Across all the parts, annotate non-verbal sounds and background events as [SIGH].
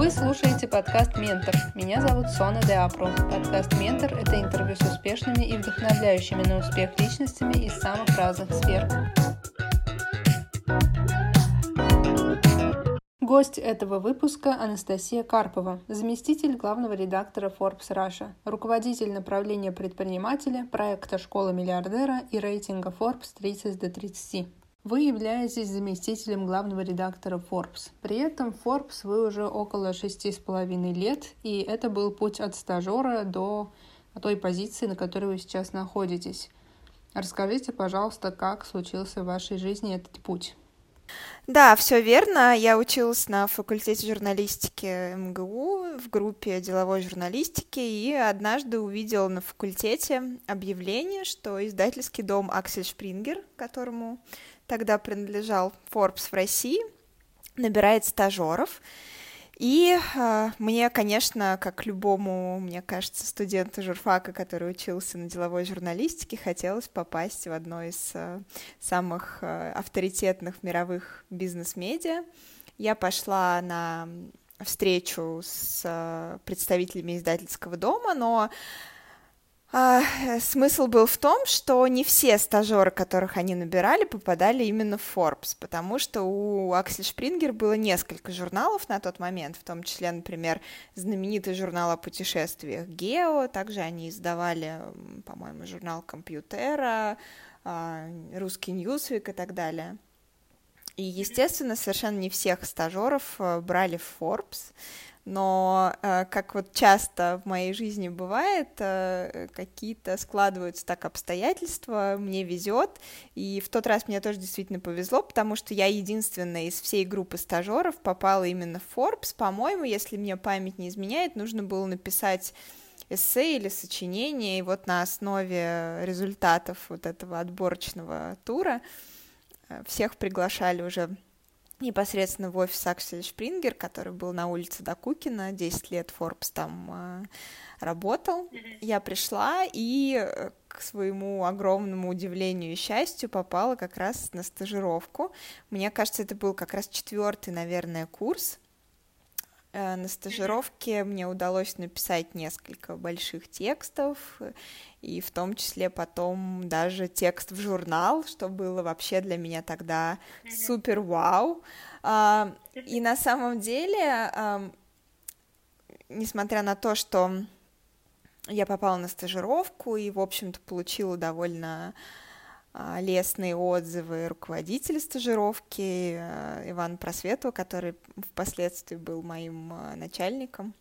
Вы слушаете подкаст «Ментор». Меня зовут Сона Деапро. Подкаст «Ментор» — это интервью с успешными и вдохновляющими на успех личностями из самых разных сфер. Гость этого выпуска Анастасия Карпова, заместитель главного редактора Forbes Russia, руководитель направления предпринимателя, проекта «Школа миллиардера» и рейтинга Forbes 30 до 30. Вы являетесь заместителем главного редактора Forbes. При этом Forbes вы уже около шести с половиной лет, и это был путь от стажера до той позиции, на которой вы сейчас находитесь. Расскажите, пожалуйста, как случился в вашей жизни этот путь. Да, все верно. Я училась на факультете журналистики МГУ в группе деловой журналистики и однажды увидела на факультете объявление, что издательский дом Аксель Шпрингер, которому тогда принадлежал Forbes в России, набирает стажеров. И э, мне, конечно, как любому, мне кажется, студенту журфака, который учился на деловой журналистике, хотелось попасть в одно из э, самых э, авторитетных мировых бизнес-медиа. Я пошла на встречу с э, представителями издательского дома, но а, смысл был в том, что не все стажеры, которых они набирали, попадали именно в Forbes, потому что у Аксель Шпрингер было несколько журналов на тот момент, в том числе, например, знаменитый журнал о путешествиях Гео, также они издавали, по-моему, журнал Компьютера, а, русский Ньюсвик и так далее. И, естественно, совершенно не всех стажеров э, брали в Forbes, но э, как вот часто в моей жизни бывает, э, какие-то складываются так обстоятельства, мне везет, и в тот раз мне тоже действительно повезло, потому что я единственная из всей группы стажеров попала именно в Forbes, по-моему, если мне память не изменяет, нужно было написать эссе или сочинение, и вот на основе результатов вот этого отборочного тура э, всех приглашали уже непосредственно в офис Аксель Шпрингер, который был на улице Докукина, 10 лет Forbes там э, работал. Я пришла и э, к своему огромному удивлению и счастью попала как раз на стажировку. Мне кажется, это был как раз четвертый, наверное, курс. Э, на стажировке мне удалось написать несколько больших текстов, и в том числе потом даже текст в журнал, что было вообще для меня тогда супер вау. А, и на самом деле, несмотря на то, что я попала на стажировку и, в общем-то, получила довольно лестные отзывы руководителя стажировки э, Ивана Просветова, который впоследствии был моим э, начальником.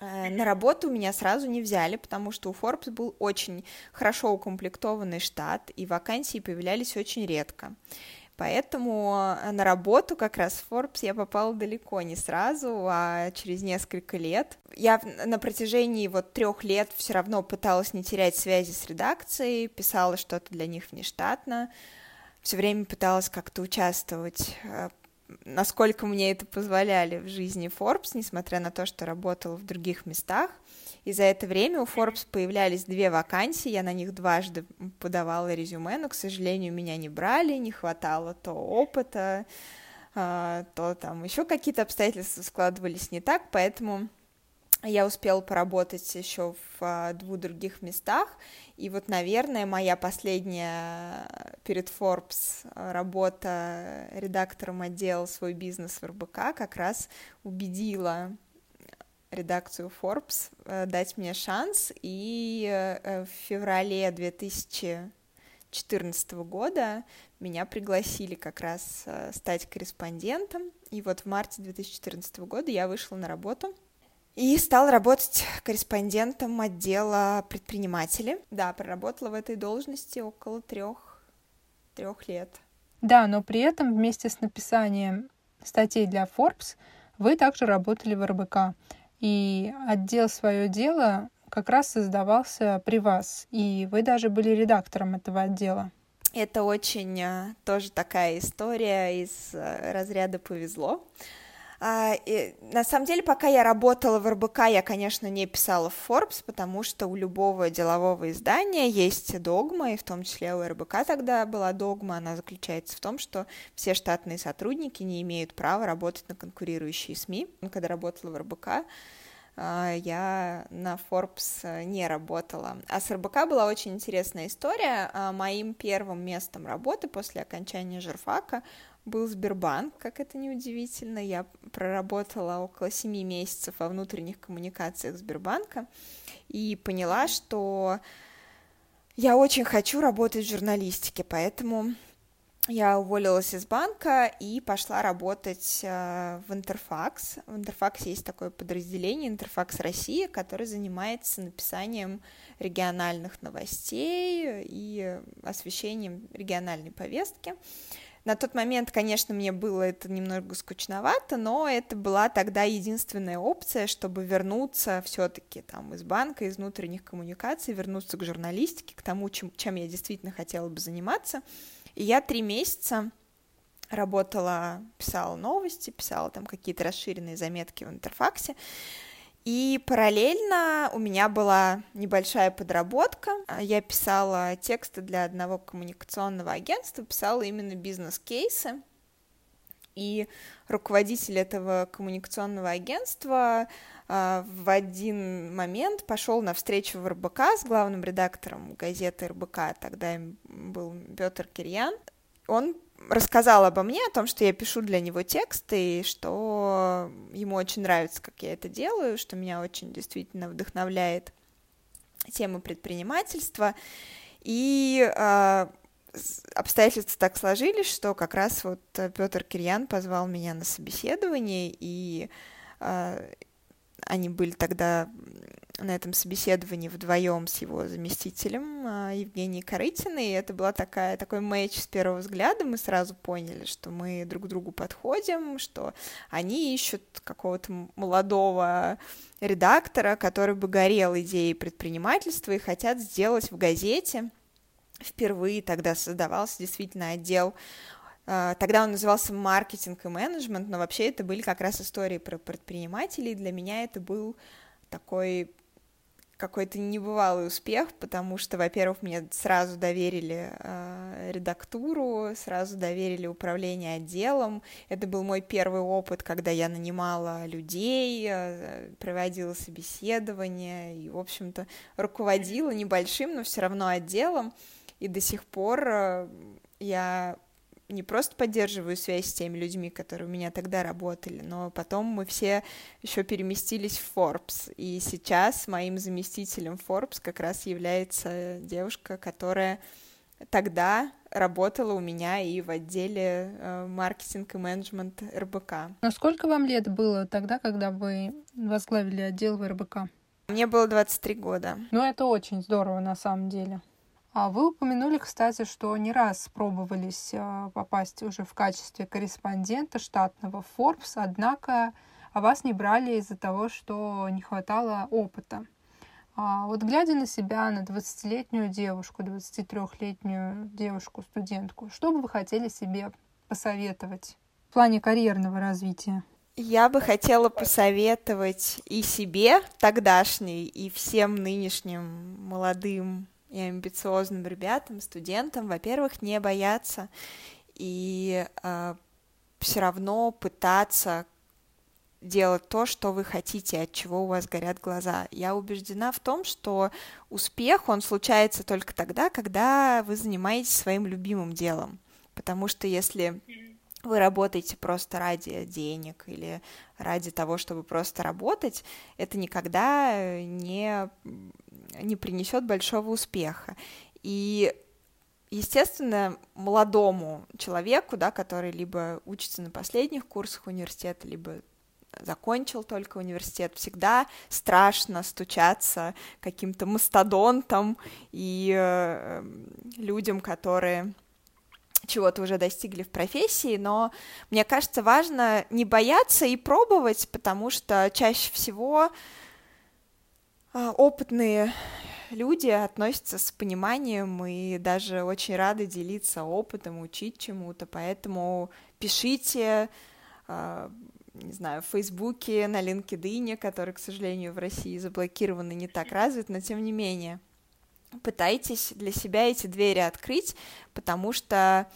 Э, на работу меня сразу не взяли, потому что у Forbes был очень хорошо укомплектованный штат, и вакансии появлялись очень редко. Поэтому э, на работу как раз в Forbes я попала далеко не сразу, а через несколько лет. Я на протяжении вот трех лет все равно пыталась не терять связи с редакцией, писала что-то для них внештатно, все время пыталась как-то участвовать, э, насколько мне это позволяли в жизни Forbes, несмотря на то, что работала в других местах. И за это время у Forbes появлялись две вакансии, я на них дважды подавала резюме, но, к сожалению, меня не брали, не хватало то опыта, а, то там еще какие-то обстоятельства складывались не так, поэтому я успела поработать еще в а, двух других местах, и вот, наверное, моя последняя перед Forbes работа редактором отдела свой бизнес в РБК как раз убедила редакцию Forbes э, дать мне шанс, и э, в феврале 2014 года меня пригласили как раз э, стать корреспондентом, и вот в марте 2014 года я вышла на работу и стала работать корреспондентом отдела предпринимателей. Да, проработала в этой должности около трех, трех лет. Да, но при этом вместе с написанием статей для Forbes вы также работали в РБК. И отдел свое дело как раз создавался при вас, и вы даже были редактором этого отдела. Это очень э, тоже такая история из э, разряда повезло. А, на самом деле, пока я работала в РБК, я, конечно, не писала в Forbes, потому что у любого делового издания есть догма, и в том числе у РБК тогда была догма, она заключается в том, что все штатные сотрудники не имеют права работать на конкурирующие СМИ. Когда работала в РБК, а, я на Forbes не работала. А с РБК была очень интересная история. А, моим первым местом работы после окончания журфака был Сбербанк, как это неудивительно. Я проработала около семи месяцев во внутренних коммуникациях Сбербанка и поняла, что я очень хочу работать в журналистике, поэтому я уволилась из банка и пошла работать э, в Интерфакс. В Интерфаксе есть такое подразделение Интерфакс Россия, которое занимается написанием региональных новостей и освещением региональной повестки. На тот момент, конечно, мне было это немного скучновато, но это была тогда единственная опция, чтобы вернуться все-таки там из банка, из внутренних коммуникаций, вернуться к журналистике, к тому, чем, чем я действительно хотела бы заниматься. И я три месяца работала, писала новости, писала там какие-то расширенные заметки в интерфаксе, и параллельно у меня была небольшая подработка. Я писала тексты для одного коммуникационного агентства, писала именно бизнес-кейсы. И руководитель этого коммуникационного агентства э, в один момент пошел на встречу в РБК с главным редактором газеты РБК, тогда был Петр Кирьян. Он рассказал обо мне, о том, что я пишу для него тексты, и что ему очень нравится, как я это делаю, что меня очень действительно вдохновляет тема предпринимательства. И э, обстоятельства так сложились, что как раз вот Петр Кирьян позвал меня на собеседование, и э, они были тогда на этом собеседовании вдвоем с его заместителем а, Евгенией Корытиной, и это была такая, такой матч с первого взгляда, мы сразу поняли, что мы друг к другу подходим, что они ищут какого-то молодого редактора, который бы горел идеей предпринимательства и хотят сделать в газете. Впервые тогда создавался действительно отдел а, Тогда он назывался маркетинг и менеджмент, но вообще это были как раз истории про предпринимателей. Для меня это был такой какой-то небывалый успех, потому что, во-первых, мне сразу доверили э, редактуру, сразу доверили управление отделом. Это был мой первый опыт, когда я нанимала людей, э, проводила собеседование и, в общем-то, руководила небольшим, но все равно отделом. И до сих пор э, я не просто поддерживаю связь с теми людьми, которые у меня тогда работали, но потом мы все еще переместились в Forbes. И сейчас моим заместителем Forbes как раз является девушка, которая тогда работала у меня и в отделе э, маркетинг и менеджмент РБК. Но сколько вам лет было тогда, когда вы возглавили отдел в РБК? Мне было 23 года. Ну, это очень здорово на самом деле. А вы упомянули, кстати, что не раз пробовались а, попасть уже в качестве корреспондента штатного Forbes, однако вас не брали из-за того, что не хватало опыта. А вот глядя на себя, на 20-летнюю девушку, 23-летнюю девушку-студентку, что бы вы хотели себе посоветовать в плане карьерного развития? Я бы хотела посоветовать и себе тогдашней, и всем нынешним молодым и амбициозным ребятам, студентам, во-первых, не бояться и э, а, все равно пытаться делать то, что вы хотите, от чего у вас горят глаза. Я убеждена в том, что успех, он случается только тогда, когда вы занимаетесь своим любимым делом. Потому что если вы работаете просто ради денег или ради того, чтобы просто работать, это никогда не не принесет большого успеха. И естественно, молодому человеку, да, который либо учится на последних курсах университета, либо закончил только университет, всегда страшно стучаться каким-то мастодонтом и э, людям, которые чего-то уже достигли в профессии, но мне кажется, важно не бояться и пробовать, потому что чаще всего а, опытные люди относятся с пониманием и даже очень рады делиться опытом, учить чему-то, поэтому пишите, а, не знаю, в Фейсбуке, на LinkedIn, который, к сожалению, в России заблокирован и не так развит, но тем не менее пытайтесь для себя эти двери открыть, потому что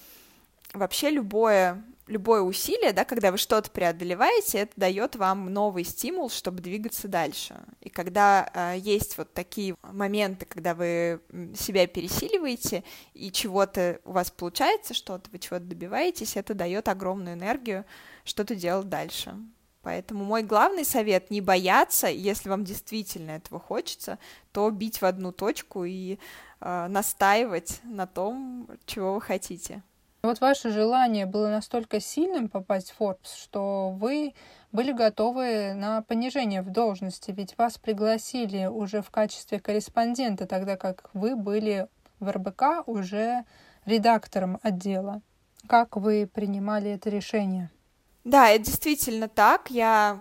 вообще любое любое усилие, да, когда вы что-то преодолеваете, это дает вам новый стимул, чтобы двигаться дальше. И когда э, есть вот такие моменты, когда вы себя пересиливаете и чего-то у вас получается, что-то вы чего-то добиваетесь, это дает огромную энергию что-то делать дальше. Поэтому мой главный совет не бояться, если вам действительно этого хочется, то бить в одну точку и э, настаивать на том, чего вы хотите. Вот ваше желание было настолько сильным попасть в Forbes, что вы были готовы на понижение в должности, ведь вас пригласили уже в качестве корреспондента, тогда как вы были в РБК уже редактором отдела. Как вы принимали это решение? Да, это действительно так. Я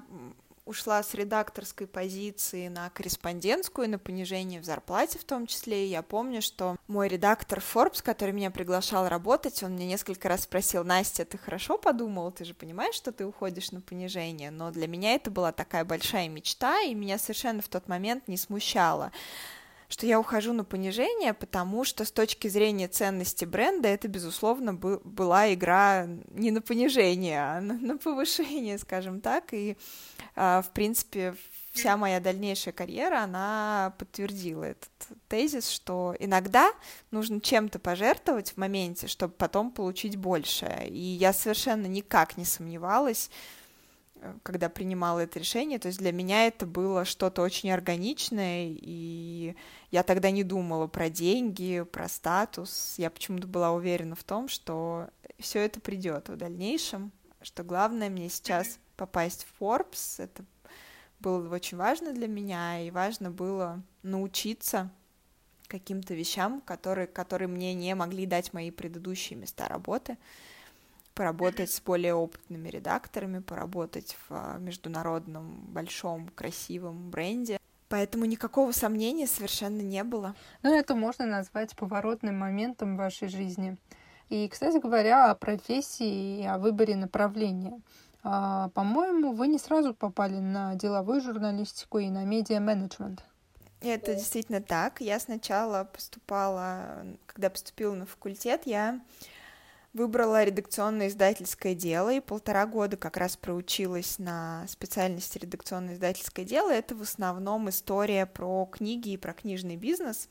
ушла с редакторской позиции на корреспондентскую, на понижение в зарплате в том числе. И я помню, что мой редактор Forbes, который меня приглашал работать, он мне несколько раз спросил, Настя, ты хорошо подумала, ты же понимаешь, что ты уходишь на понижение? Но для меня это была такая большая мечта, и меня совершенно в тот момент не смущало что я ухожу на понижение, потому что с точки зрения ценности бренда это, безусловно, был, была игра не на понижение, а на, повышение, скажем так. И, э, в принципе, вся моя дальнейшая карьера, она подтвердила этот тезис, что иногда нужно чем-то пожертвовать в моменте, чтобы потом получить большее. И я совершенно никак не сомневалась, когда принимала это решение. То есть для меня это было что-то очень органичное, и я тогда не думала про деньги, про статус. Я почему-то была уверена в том, что все это придет в дальнейшем, что главное мне сейчас попасть в Forbes. Это было очень важно для меня, и важно было научиться каким-то вещам, которые, которые мне не могли дать мои предыдущие места работы поработать с более опытными редакторами, поработать в а, международном большом красивом бренде. Поэтому никакого сомнения совершенно не было. Ну, это можно назвать поворотным моментом в вашей жизни. И, кстати говоря, о профессии и о выборе направления. А, по-моему, вы не сразу попали на деловую журналистику и на медиа-менеджмент. Это действительно так. Я сначала поступала, когда поступила на факультет, я Выбрала редакционно-издательское дело и полтора года как раз проучилась на специальности редакционно-издательское дело. Это в основном история про книги и про книжный бизнес.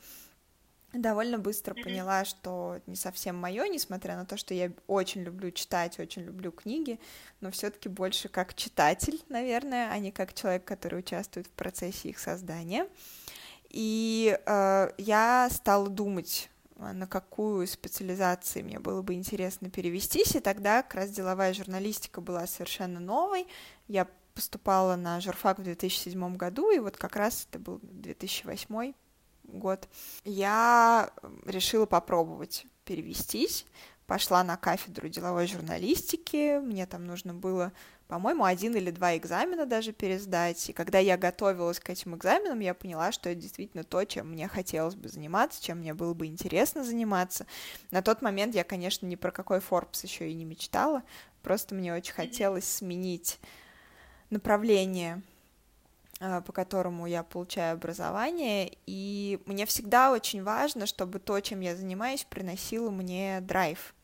Довольно быстро поняла, что не совсем мое, несмотря на то, что я очень люблю читать, очень люблю книги, но все-таки больше как читатель, наверное, а не как человек, который участвует в процессе их создания. И э, я стала думать на какую специализацию мне было бы интересно перевестись, и тогда как раз деловая журналистика была совершенно новой. Я поступала на журфак в 2007 году, и вот как раз это был 2008 год. Я решила попробовать перевестись, пошла на кафедру деловой журналистики, мне там нужно было по-моему, один или два экзамена даже пересдать. И когда я готовилась к этим экзаменам, я поняла, что это действительно то, чем мне хотелось бы заниматься, чем мне было бы интересно заниматься. На тот момент я, конечно, ни про какой Forbes еще и не мечтала, просто мне очень хотелось сменить направление а, по которому я получаю образование, и мне всегда очень важно, чтобы то, чем я занимаюсь, приносило мне драйв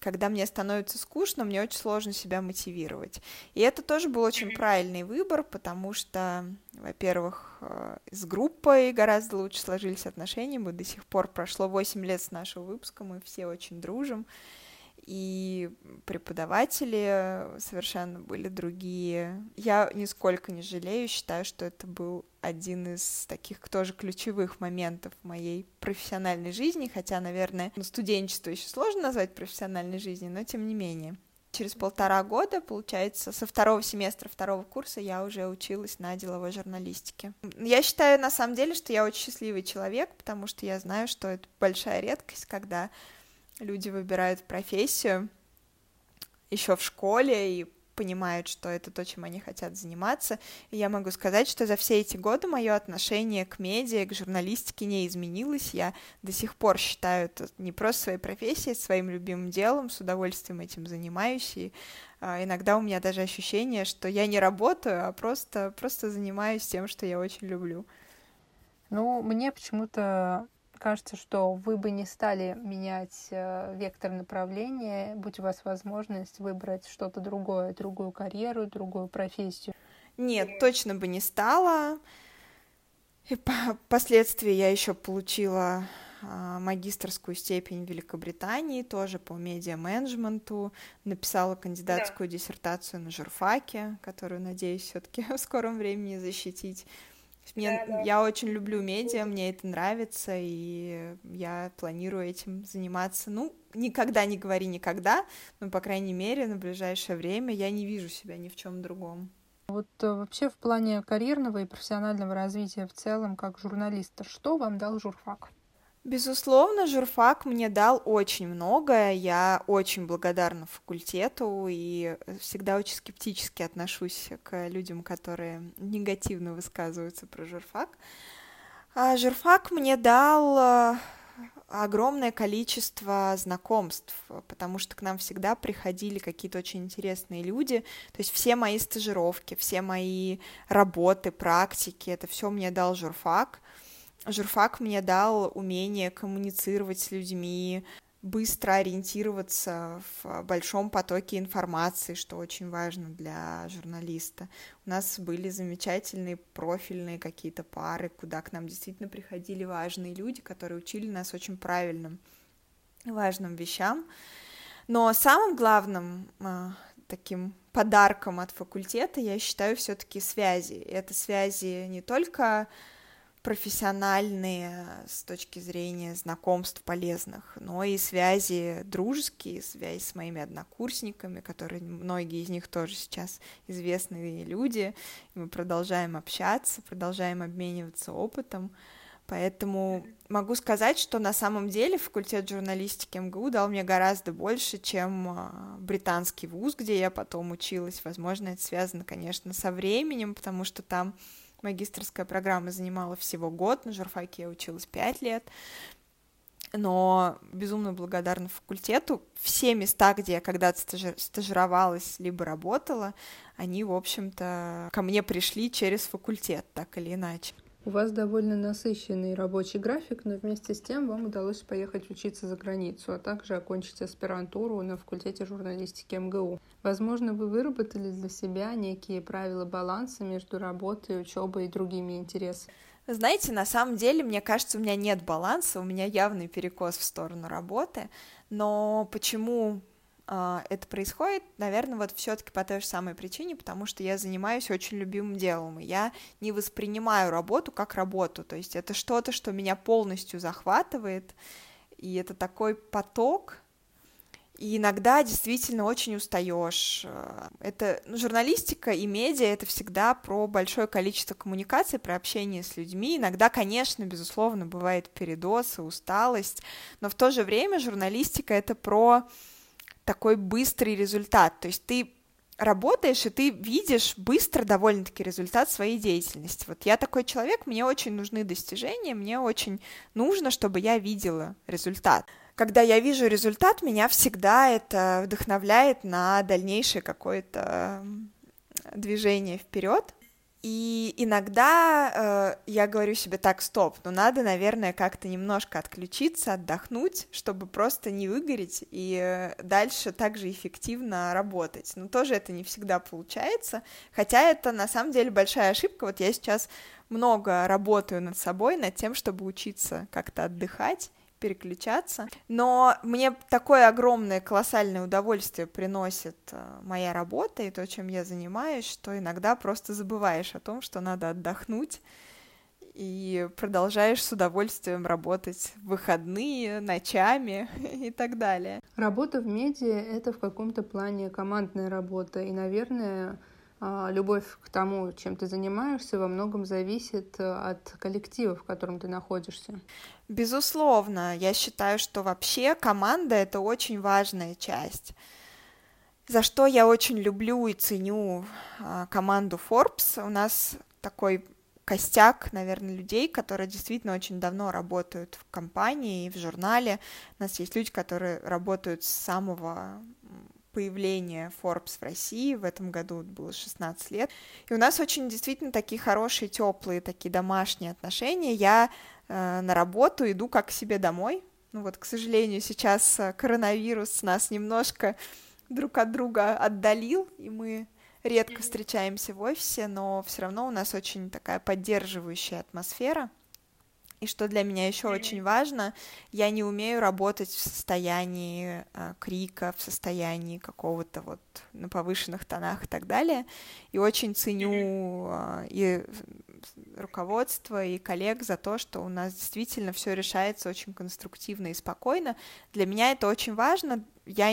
когда мне становится скучно, мне очень сложно себя мотивировать. И это тоже был очень правильный выбор, потому что, во-первых, э, с группой гораздо лучше сложились отношения. Мы до сих пор прошло 8 лет с нашего выпуска, мы все очень дружим и преподаватели совершенно были другие. Я нисколько не жалею, считаю, что это был один из таких тоже ключевых моментов моей профессиональной жизни, хотя, наверное, ну, студенчество еще сложно назвать профессиональной жизнью, но тем не менее. Через полтора года, получается, со второго семестра второго курса я уже училась на деловой журналистике. Я считаю, на самом деле, что я очень счастливый человек, потому что я знаю, что это большая редкость, когда люди выбирают профессию еще в школе и понимают, что это то, чем они хотят заниматься. И я могу сказать, что за все эти годы мое отношение к медиа, к журналистике не изменилось. Я до сих пор считаю это не просто своей профессией, своим любимым делом, с удовольствием этим занимаюсь. И а, иногда у меня даже ощущение, что я не работаю, а просто, просто занимаюсь тем, что я очень люблю. Ну, мне почему-то кажется, что вы бы не стали менять э, вектор направления, будь у вас возможность выбрать что-то другое, другую карьеру, другую профессию. Нет, точно бы не стала. И [LAUGHS] впоследствии я еще получила а, магистрскую степень в Великобритании, тоже по медиа-менеджменту, написала кандидатскую да. диссертацию на журфаке, которую, надеюсь, все-таки [LAUGHS] в скором времени защитить. Мне, да, да. Я очень люблю медиа, мне это нравится, и я планирую этим заниматься. Ну, никогда не говори никогда, но, по крайней мере, на ближайшее время я не вижу себя ни в чем другом. Вот э, вообще в плане карьерного и профессионального развития в целом, как журналиста, что вам дал журфак? Безусловно, журфак мне дал очень многое. Я очень благодарна факультету и всегда очень скептически отношусь к людям, которые негативно высказываются про журфак. А журфак мне дал э, огромное количество знакомств, потому что к нам всегда приходили какие-то очень интересные люди. То есть все мои стажировки, все мои работы, практики, это все мне дал журфак журфак мне дал умение коммуницировать с людьми, быстро ориентироваться в большом потоке информации, что очень важно для журналиста. У нас были замечательные профильные какие-то пары, куда к нам действительно приходили важные люди, которые учили нас очень правильным, важным вещам. Но самым главным а, таким подарком от факультета я считаю все-таки связи. Это связи не только профессиональные с точки зрения знакомств полезных, но и связи дружеские, связи с моими однокурсниками, которые многие из них тоже сейчас известные люди, и мы продолжаем общаться, продолжаем обмениваться опытом. Поэтому могу сказать, что на самом деле факультет журналистики МГУ дал мне гораздо больше, чем а, британский вуз, где я потом училась. Возможно, это связано, конечно, со временем, потому что там магистрская программа занимала всего год, на журфаке я училась пять лет, но безумно благодарна факультету. Все места, где я когда-то стажировалась либо работала, они, в общем-то, ко мне пришли через факультет, так или иначе. У вас довольно насыщенный рабочий график, но вместе с тем вам удалось поехать учиться за границу, а также окончить аспирантуру на факультете журналистики МГУ. Возможно, вы выработали для себя некие правила баланса между работой, учебой и другими интересами. Знаете, на самом деле, мне кажется, у меня нет баланса, у меня явный перекос в сторону работы, но почему это происходит, наверное, вот все-таки по той же самой причине, потому что я занимаюсь очень любимым делом, и я не воспринимаю работу как работу, то есть это что-то, что меня полностью захватывает, и это такой поток, и иногда действительно очень устаешь. Это ну, журналистика и медиа это всегда про большое количество коммуникаций, про общение с людьми. Иногда, конечно, безусловно, бывает передоз и усталость, но в то же время журналистика это про такой быстрый результат. То есть ты работаешь, и ты видишь быстро довольно-таки результат своей деятельности. Вот я такой человек, мне очень нужны достижения, мне очень нужно, чтобы я видела результат. Когда я вижу результат, меня всегда это вдохновляет на дальнейшее какое-то движение вперед. И иногда э, я говорю себе так, стоп, ну надо, наверное, как-то немножко отключиться, отдохнуть, чтобы просто не выгореть и э, дальше также эффективно работать. Но тоже это не всегда получается, хотя это на самом деле большая ошибка. Вот я сейчас много работаю над собой, над тем, чтобы учиться как-то отдыхать переключаться. Но мне такое огромное, колоссальное удовольствие приносит э, моя работа и то, чем я занимаюсь, что иногда просто забываешь о том, что надо отдохнуть, и продолжаешь с удовольствием работать в выходные, ночами [LAUGHS] и так далее. Работа в медиа — это в каком-то плане командная работа, и, наверное, любовь к тому, чем ты занимаешься, во многом зависит э, от коллектива, в котором ты находишься. Безусловно, я считаю, что вообще команда — это очень важная часть. За что я очень люблю и ценю а, команду Forbes. У нас такой костяк, наверное, людей, которые действительно очень давно работают в компании и в журнале. У нас есть люди, которые работают с самого появления Forbes в России. В этом году было 16 лет. И у нас очень действительно такие хорошие, теплые, такие домашние отношения. Я э, на работу иду как к себе домой. Ну вот, к сожалению, сейчас э, коронавирус нас немножко друг от друга отдалил, и мы редко встречаемся в офисе, но все равно у нас очень такая поддерживающая атмосфера. И что для меня еще очень важно, я не умею работать в состоянии э, крика, в состоянии какого-то вот на повышенных тонах и так далее. И очень ценю э, и руководство, и коллег за то, что у нас действительно все решается очень конструктивно и спокойно. Для меня это очень важно. Я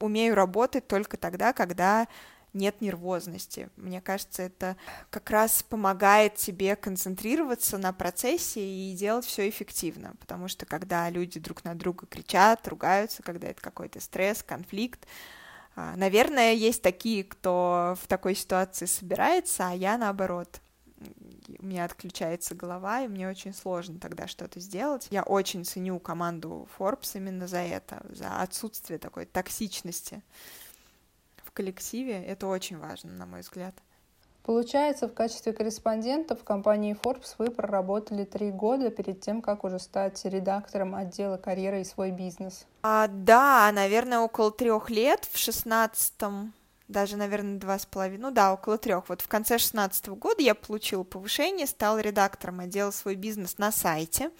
умею работать только тогда, когда нет нервозности. Мне кажется, это как раз помогает тебе концентрироваться на процессе и делать все эффективно, потому что когда люди друг на друга кричат, ругаются, когда это какой-то стресс, конфликт, а, наверное, есть такие, кто в такой ситуации собирается, а я наоборот. У меня отключается голова, и мне очень сложно тогда что-то сделать. Я очень ценю команду Forbes именно за это, за отсутствие такой токсичности коллективе. Это очень важно, на мой взгляд. Получается, в качестве корреспондента в компании Forbes вы проработали три года перед тем, как уже стать редактором отдела карьеры и свой бизнес. А, да, наверное, около трех лет, в шестнадцатом, даже, наверное, два с половиной, ну да, около трех. Вот в конце шестнадцатого года я получила повышение, стала редактором отдела свой бизнес на сайте.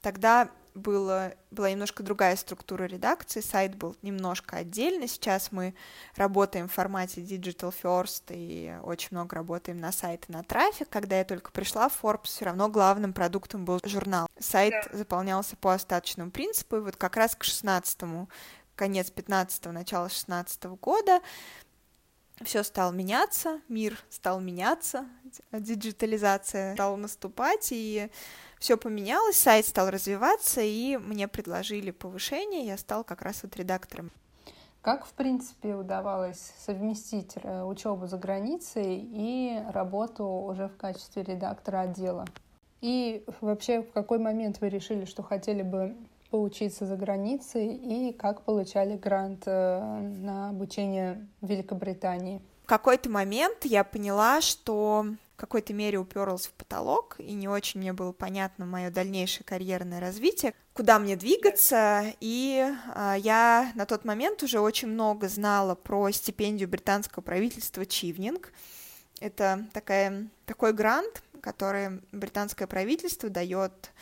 Тогда было, была немножко другая структура редакции, сайт был немножко отдельно. Сейчас мы работаем в формате Digital First и очень много работаем на сайт и на трафик. Когда я только пришла в Forbes, все равно главным продуктом был журнал. Сайт да. заполнялся по остаточному принципу, и вот как раз к 16-му, конец 15-го, начало 16 -го года все стало меняться, мир стал меняться, диджитализация стала наступать, и все поменялось, сайт стал развиваться, и мне предложили повышение, я стал как раз вот редактором. Как, в принципе, удавалось совместить э, учебу за границей и работу уже в качестве редактора отдела? И вообще, в какой момент вы решили, что хотели бы поучиться за границей, и как получали грант э, на обучение в Великобритании? В какой-то момент я поняла, что в какой-то мере уперлась в потолок, и не очень мне было понятно мое дальнейшее карьерное развитие, куда мне двигаться, и а, я на тот момент уже очень много знала про стипендию британского правительства Чивнинг. Это такая, такой грант, который британское правительство дает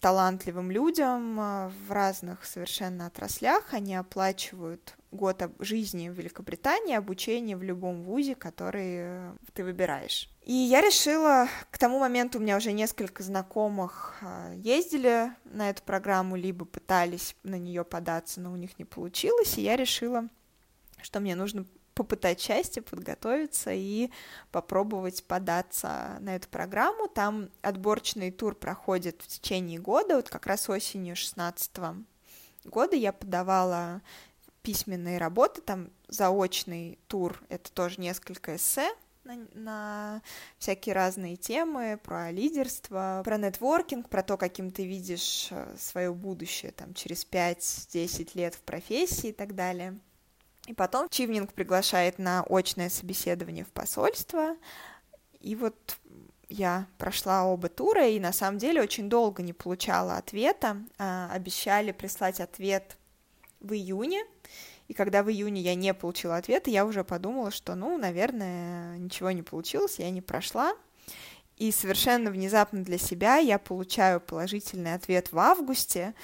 талантливым людям а, в разных совершенно отраслях. Они оплачивают год жизни в Великобритании, обучение в любом вузе, который э, ты выбираешь. И я решила, к тому моменту у меня уже несколько знакомых а, ездили на эту программу, либо пытались на нее податься, но у них не получилось, и я решила, что мне нужно попытать счастье, подготовиться и попробовать податься на эту программу. Там отборочный тур проходит в течение года, вот как раз осенью 16 года я подавала письменные работы, там заочный тур, это тоже несколько эссе, на, на всякие разные темы, про лидерство, про нетворкинг, про то, каким ты видишь э, свое будущее там через 5-10 лет в профессии и так далее. И потом Чивнинг приглашает на очное собеседование в посольство, и вот я прошла оба тура, и на самом деле очень долго не получала ответа. А, обещали прислать ответ в июне, и когда в июне я не получила ответа, я уже подумала, что, ну, наверное, ничего не получилось, я не прошла. И совершенно внезапно для себя я получаю положительный ответ в августе,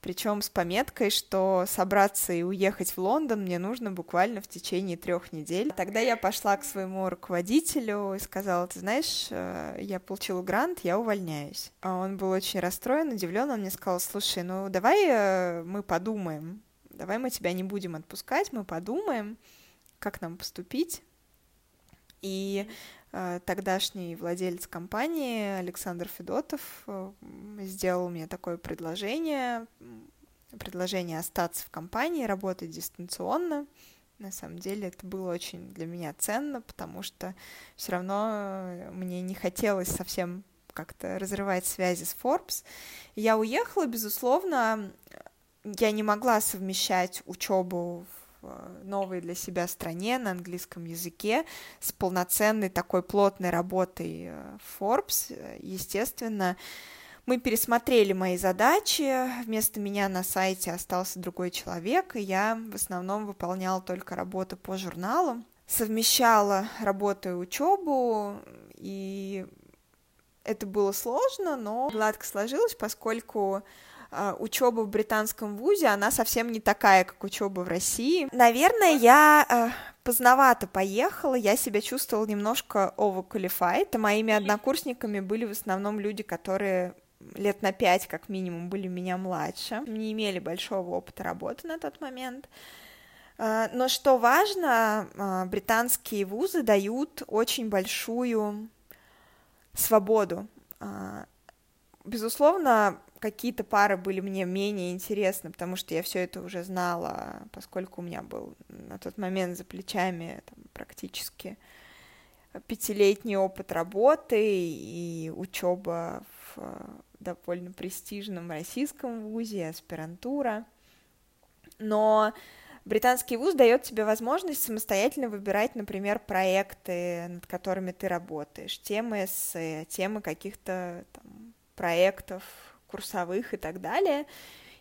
причем с пометкой, что собраться и уехать в Лондон мне нужно буквально в течение трех недель. Тогда я пошла к своему руководителю и сказала, ты знаешь, э, я получила грант, я увольняюсь. А он был очень расстроен, удивлен, он мне сказал, слушай, ну давай э, мы подумаем, давай мы тебя не будем отпускать, мы подумаем, как нам поступить. И тогдашний владелец компании Александр Федотов э, сделал мне такое предложение предложение остаться в компании, работать дистанционно. На самом деле это было очень для меня ценно, потому что все равно мне не хотелось совсем как-то разрывать связи с Forbes. Я уехала, безусловно, я не могла совмещать учебу в э, новой для себя стране на английском языке с полноценной такой плотной работой э, Forbes. Естественно, мы пересмотрели мои задачи, вместо меня на сайте остался другой человек, и я в основном выполняла только работу по журналу, совмещала работу и учебу, и это было сложно, но гладко сложилось, поскольку учеба в британском вузе, она совсем не такая, как учеба в России. Наверное, я uh, поздновато поехала, я себя чувствовала немножко overqualified, а моими однокурсниками были в основном люди, которые лет на пять как минимум были меня младше, не имели большого опыта работы на тот момент. Uh, но что важно, британские вузы дают очень большую свободу. А, безусловно, какие-то пары были мне менее интересны, потому что я все это уже знала, поскольку у меня был на тот момент за плечами там, практически пятилетний опыт работы и учеба в довольно престижном российском вузе, аспирантура. Но британский вуз дает тебе возможность самостоятельно выбирать, например, проекты, над которыми ты работаешь, темы эссе, темы каких-то там, проектов курсовых и так далее.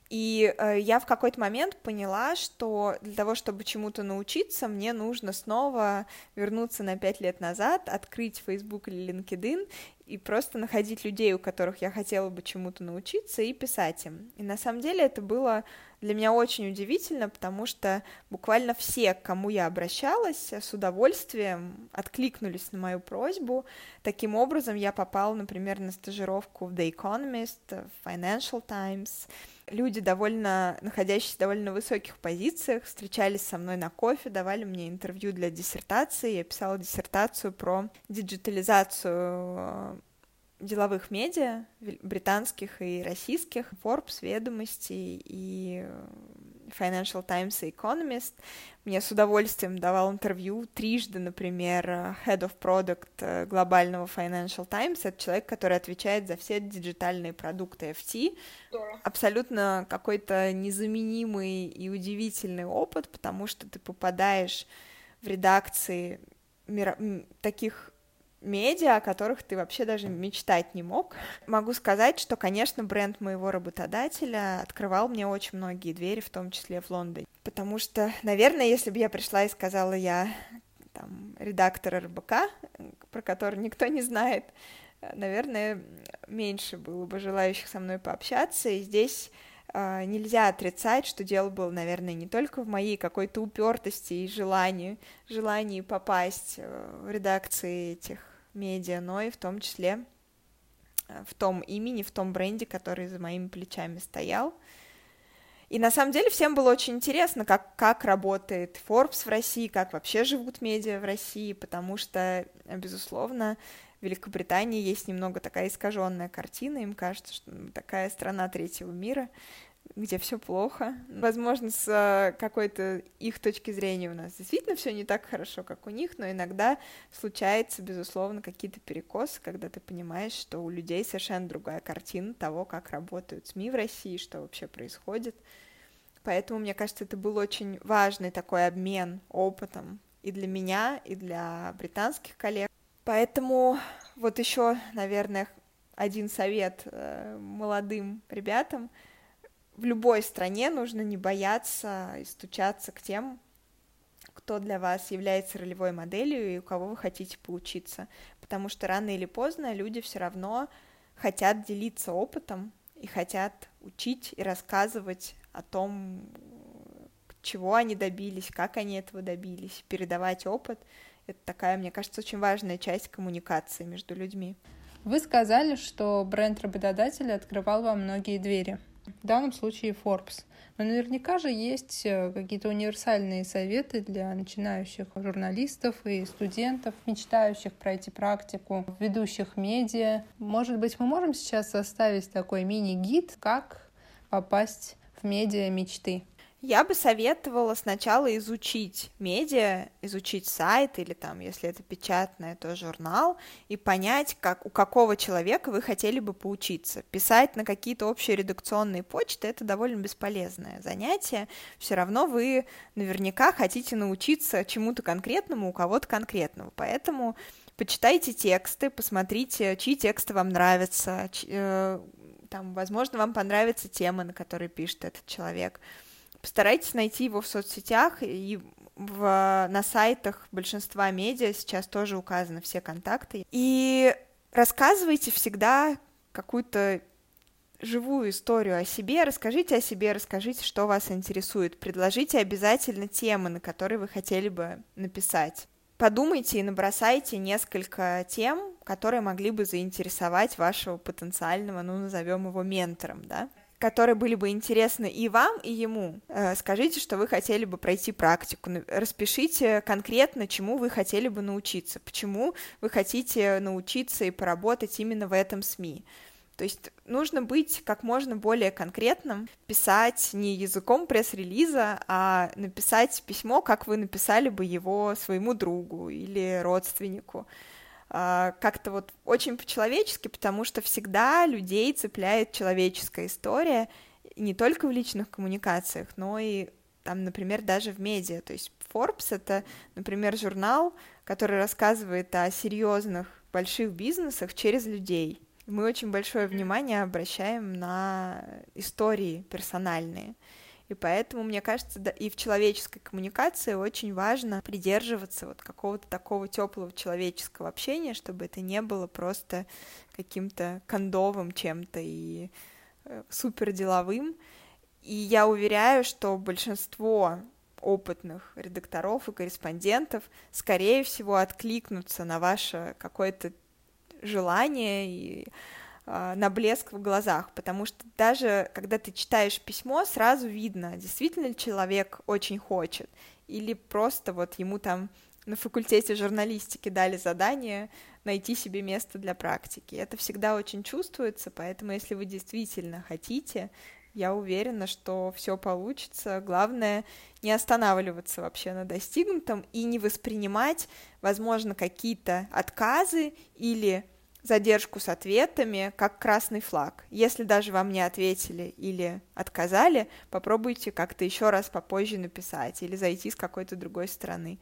И э, я в какой-то момент поняла, что для того, чтобы чему-то научиться, мне нужно снова вернуться на пять лет назад, открыть Facebook или LinkedIn и просто находить людей, у которых я хотела бы чему-то научиться, и писать им. И на самом деле это было для меня очень удивительно, потому что буквально все, к кому я обращалась, с удовольствием откликнулись на мою просьбу. Таким образом, я попала, например, на стажировку в The Economist, в Financial Times. Люди, довольно, находящиеся довольно высоких позициях, встречались со мной на кофе, давали мне интервью для диссертации. Я писала диссертацию про диджитализацию деловых медиа, британских и российских, Forbes, Ведомости и Financial Times и Economist. Мне с удовольствием давал интервью трижды, например, Head of Product глобального Financial Times. Это человек, который отвечает за все диджитальные продукты FT. Абсолютно какой-то незаменимый и удивительный опыт, потому что ты попадаешь в редакции мира... таких медиа, о которых ты вообще даже мечтать не мог. Могу сказать, что, конечно, бренд моего работодателя открывал мне очень многие двери, в том числе в Лондоне. Потому что, наверное, если бы я пришла и сказала, я там, редактор РБК, про который никто не знает, наверное, меньше было бы желающих со мной пообщаться, и здесь нельзя отрицать, что дело было, наверное, не только в моей какой-то упертости и желании, желании попасть э, в редакции этих медиа, но и в том числе э, в том имени, в том бренде, который за моими плечами стоял. И на самом деле всем было очень интересно, как, как работает Forbes в России, как вообще живут медиа в России, потому что, безусловно, в Великобритании есть немного такая искаженная картина, им кажется, что такая страна третьего мира, где все плохо. Возможно, с э, какой-то их точки зрения у нас действительно все не так хорошо, как у них, но иногда случается, безусловно, какие-то перекосы, когда ты понимаешь, что у людей совершенно другая картина того, как работают СМИ в России, что вообще происходит. Поэтому, мне кажется, это был очень важный такой обмен опытом и для меня, и для британских коллег. Поэтому вот еще, наверное, один совет э, молодым ребятам — в любой стране нужно не бояться и стучаться к тем, кто для вас является ролевой моделью и у кого вы хотите поучиться. Потому что рано или поздно люди все равно хотят делиться опытом и хотят учить и рассказывать о том, чего они добились, как они этого добились, передавать опыт. Это такая, мне кажется, очень важная часть коммуникации между людьми. Вы сказали, что бренд работодателя открывал вам многие двери в данном случае Forbes. Но наверняка же есть э, какие-то универсальные советы для начинающих журналистов и студентов, мечтающих пройти практику в ведущих медиа. Может быть, мы можем сейчас составить такой мини-гид, как попасть в медиа мечты? Я бы советовала сначала изучить медиа, изучить сайт или там, если это печатное, то журнал, и понять, как, у какого человека вы хотели бы поучиться. Писать на какие-то общие редакционные почты — это довольно бесполезное занятие. Все равно вы наверняка хотите научиться чему-то конкретному у кого-то конкретного. Поэтому почитайте тексты, посмотрите, чьи тексты вам нравятся, чь, э, там, возможно, вам понравится тема, на которой пишет этот человек — Постарайтесь найти его в соцсетях и в, на сайтах большинства медиа сейчас тоже указаны все контакты. И рассказывайте всегда какую-то живую историю о себе, расскажите о себе, расскажите, что вас интересует, предложите обязательно темы, на которые вы хотели бы написать. Подумайте и набросайте несколько тем, которые могли бы заинтересовать вашего потенциального, ну, назовем его ментором, да которые были бы интересны и вам, и ему. Э, скажите, что вы хотели бы пройти практику, распишите конкретно, чему вы хотели бы научиться, почему вы хотите научиться и поработать именно в этом СМИ. То есть нужно быть как можно более конкретным, писать не языком пресс-релиза, а написать письмо, как вы написали бы его своему другу или родственнику. А, как-то вот очень по-человечески, потому что всегда людей цепляет человеческая история, не только в личных коммуникациях, но и там, например, даже в медиа. То есть Forbes — это, например, журнал, который рассказывает о серьезных больших бизнесах через людей. Мы очень большое внимание обращаем на истории персональные. И поэтому, мне кажется, да, и в человеческой коммуникации очень важно придерживаться вот какого-то такого теплого человеческого общения, чтобы это не было просто каким-то кондовым чем-то и э, супер деловым. И я уверяю, что большинство опытных редакторов и корреспондентов, скорее всего, откликнутся на ваше какое-то желание и на блеск в глазах, потому что даже когда ты читаешь письмо, сразу видно, действительно человек очень хочет, или просто вот ему там на факультете журналистики дали задание найти себе место для практики. Это всегда очень чувствуется, поэтому если вы действительно хотите, я уверена, что все получится. Главное не останавливаться вообще на достигнутом и не воспринимать, возможно, какие-то отказы или задержку с ответами как красный флаг. Если даже вам не ответили или отказали, попробуйте как-то еще раз попозже написать или зайти с какой-то другой стороны.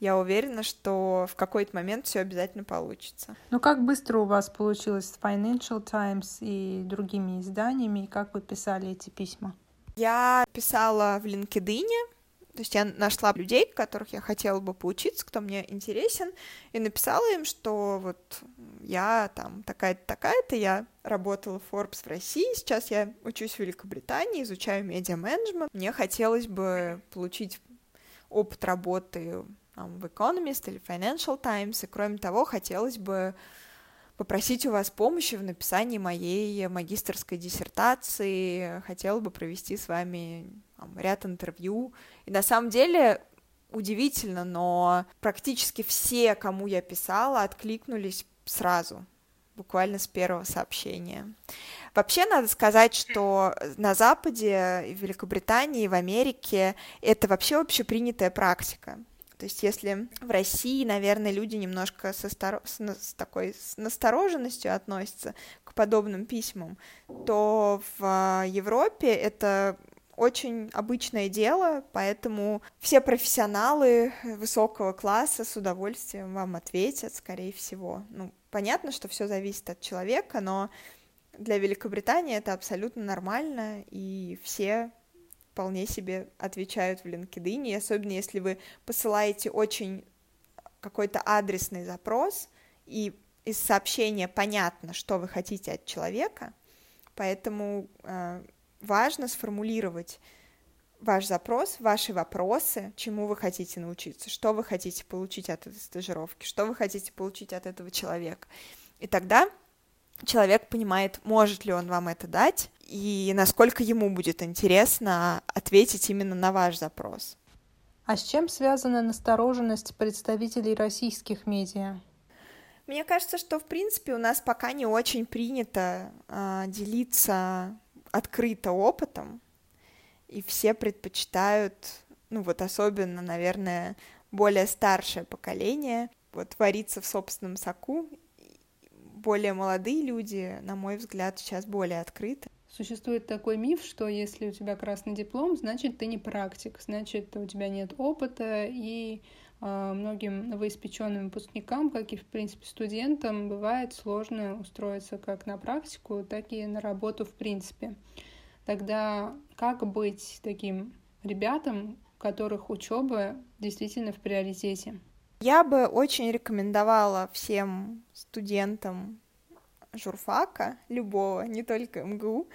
Я уверена, что в какой-то момент все обязательно получится. Ну как быстро у вас получилось с Financial Times и другими изданиями, и как вы писали эти письма? Я писала в LinkedIn, то есть я нашла людей, которых я хотела бы поучиться, кто мне интересен, и написала им, что вот я там такая-то, такая-то, я работала в Forbes в России, сейчас я учусь в Великобритании, изучаю медиа-менеджмент. Мне хотелось бы получить опыт работы там, в Economist или Financial Times, и кроме того, хотелось бы попросить у вас помощи в написании моей магистрской диссертации, хотела бы провести с вами там, ряд интервью. И на самом деле удивительно, но практически все, кому я писала, откликнулись сразу, буквально с первого сообщения. Вообще надо сказать, что на Западе, в Великобритании, в Америке это вообще общепринятая практика. То есть если в России, наверное, люди немножко со стар... с, с такой с настороженностью относятся к подобным письмам, то в а, Европе это очень обычное дело, поэтому все профессионалы высокого класса с удовольствием вам ответят, скорее всего. Ну, понятно, что все зависит от человека, но для Великобритании это абсолютно нормально, и все вполне себе отвечают в LinkedIn, особенно если вы посылаете очень какой-то адресный запрос, и из сообщения понятно, что вы хотите от человека, поэтому э, важно сформулировать ваш запрос, ваши вопросы, чему вы хотите научиться, что вы хотите получить от этой стажировки, что вы хотите получить от этого человека. И тогда человек понимает, может ли он вам это дать, и насколько ему будет интересно ответить именно на ваш запрос. А с чем связана настороженность представителей российских медиа? Мне кажется, что в принципе у нас пока не очень принято э, делиться открыто опытом. и все предпочитают, ну вот особенно, наверное, более старшее поколение, вот вариться в собственном соку. Более молодые люди, на мой взгляд, сейчас более открыты. Существует такой миф, что если у тебя красный диплом, значит ты не практик, значит у тебя нет опыта, и многим новоиспеченным выпускникам, как и в принципе студентам, бывает сложно устроиться как на практику, так и на работу в принципе. Тогда как быть таким ребятам, у которых учеба действительно в приоритете? Я бы очень рекомендовала всем студентам журфака, любого, не только МГУ,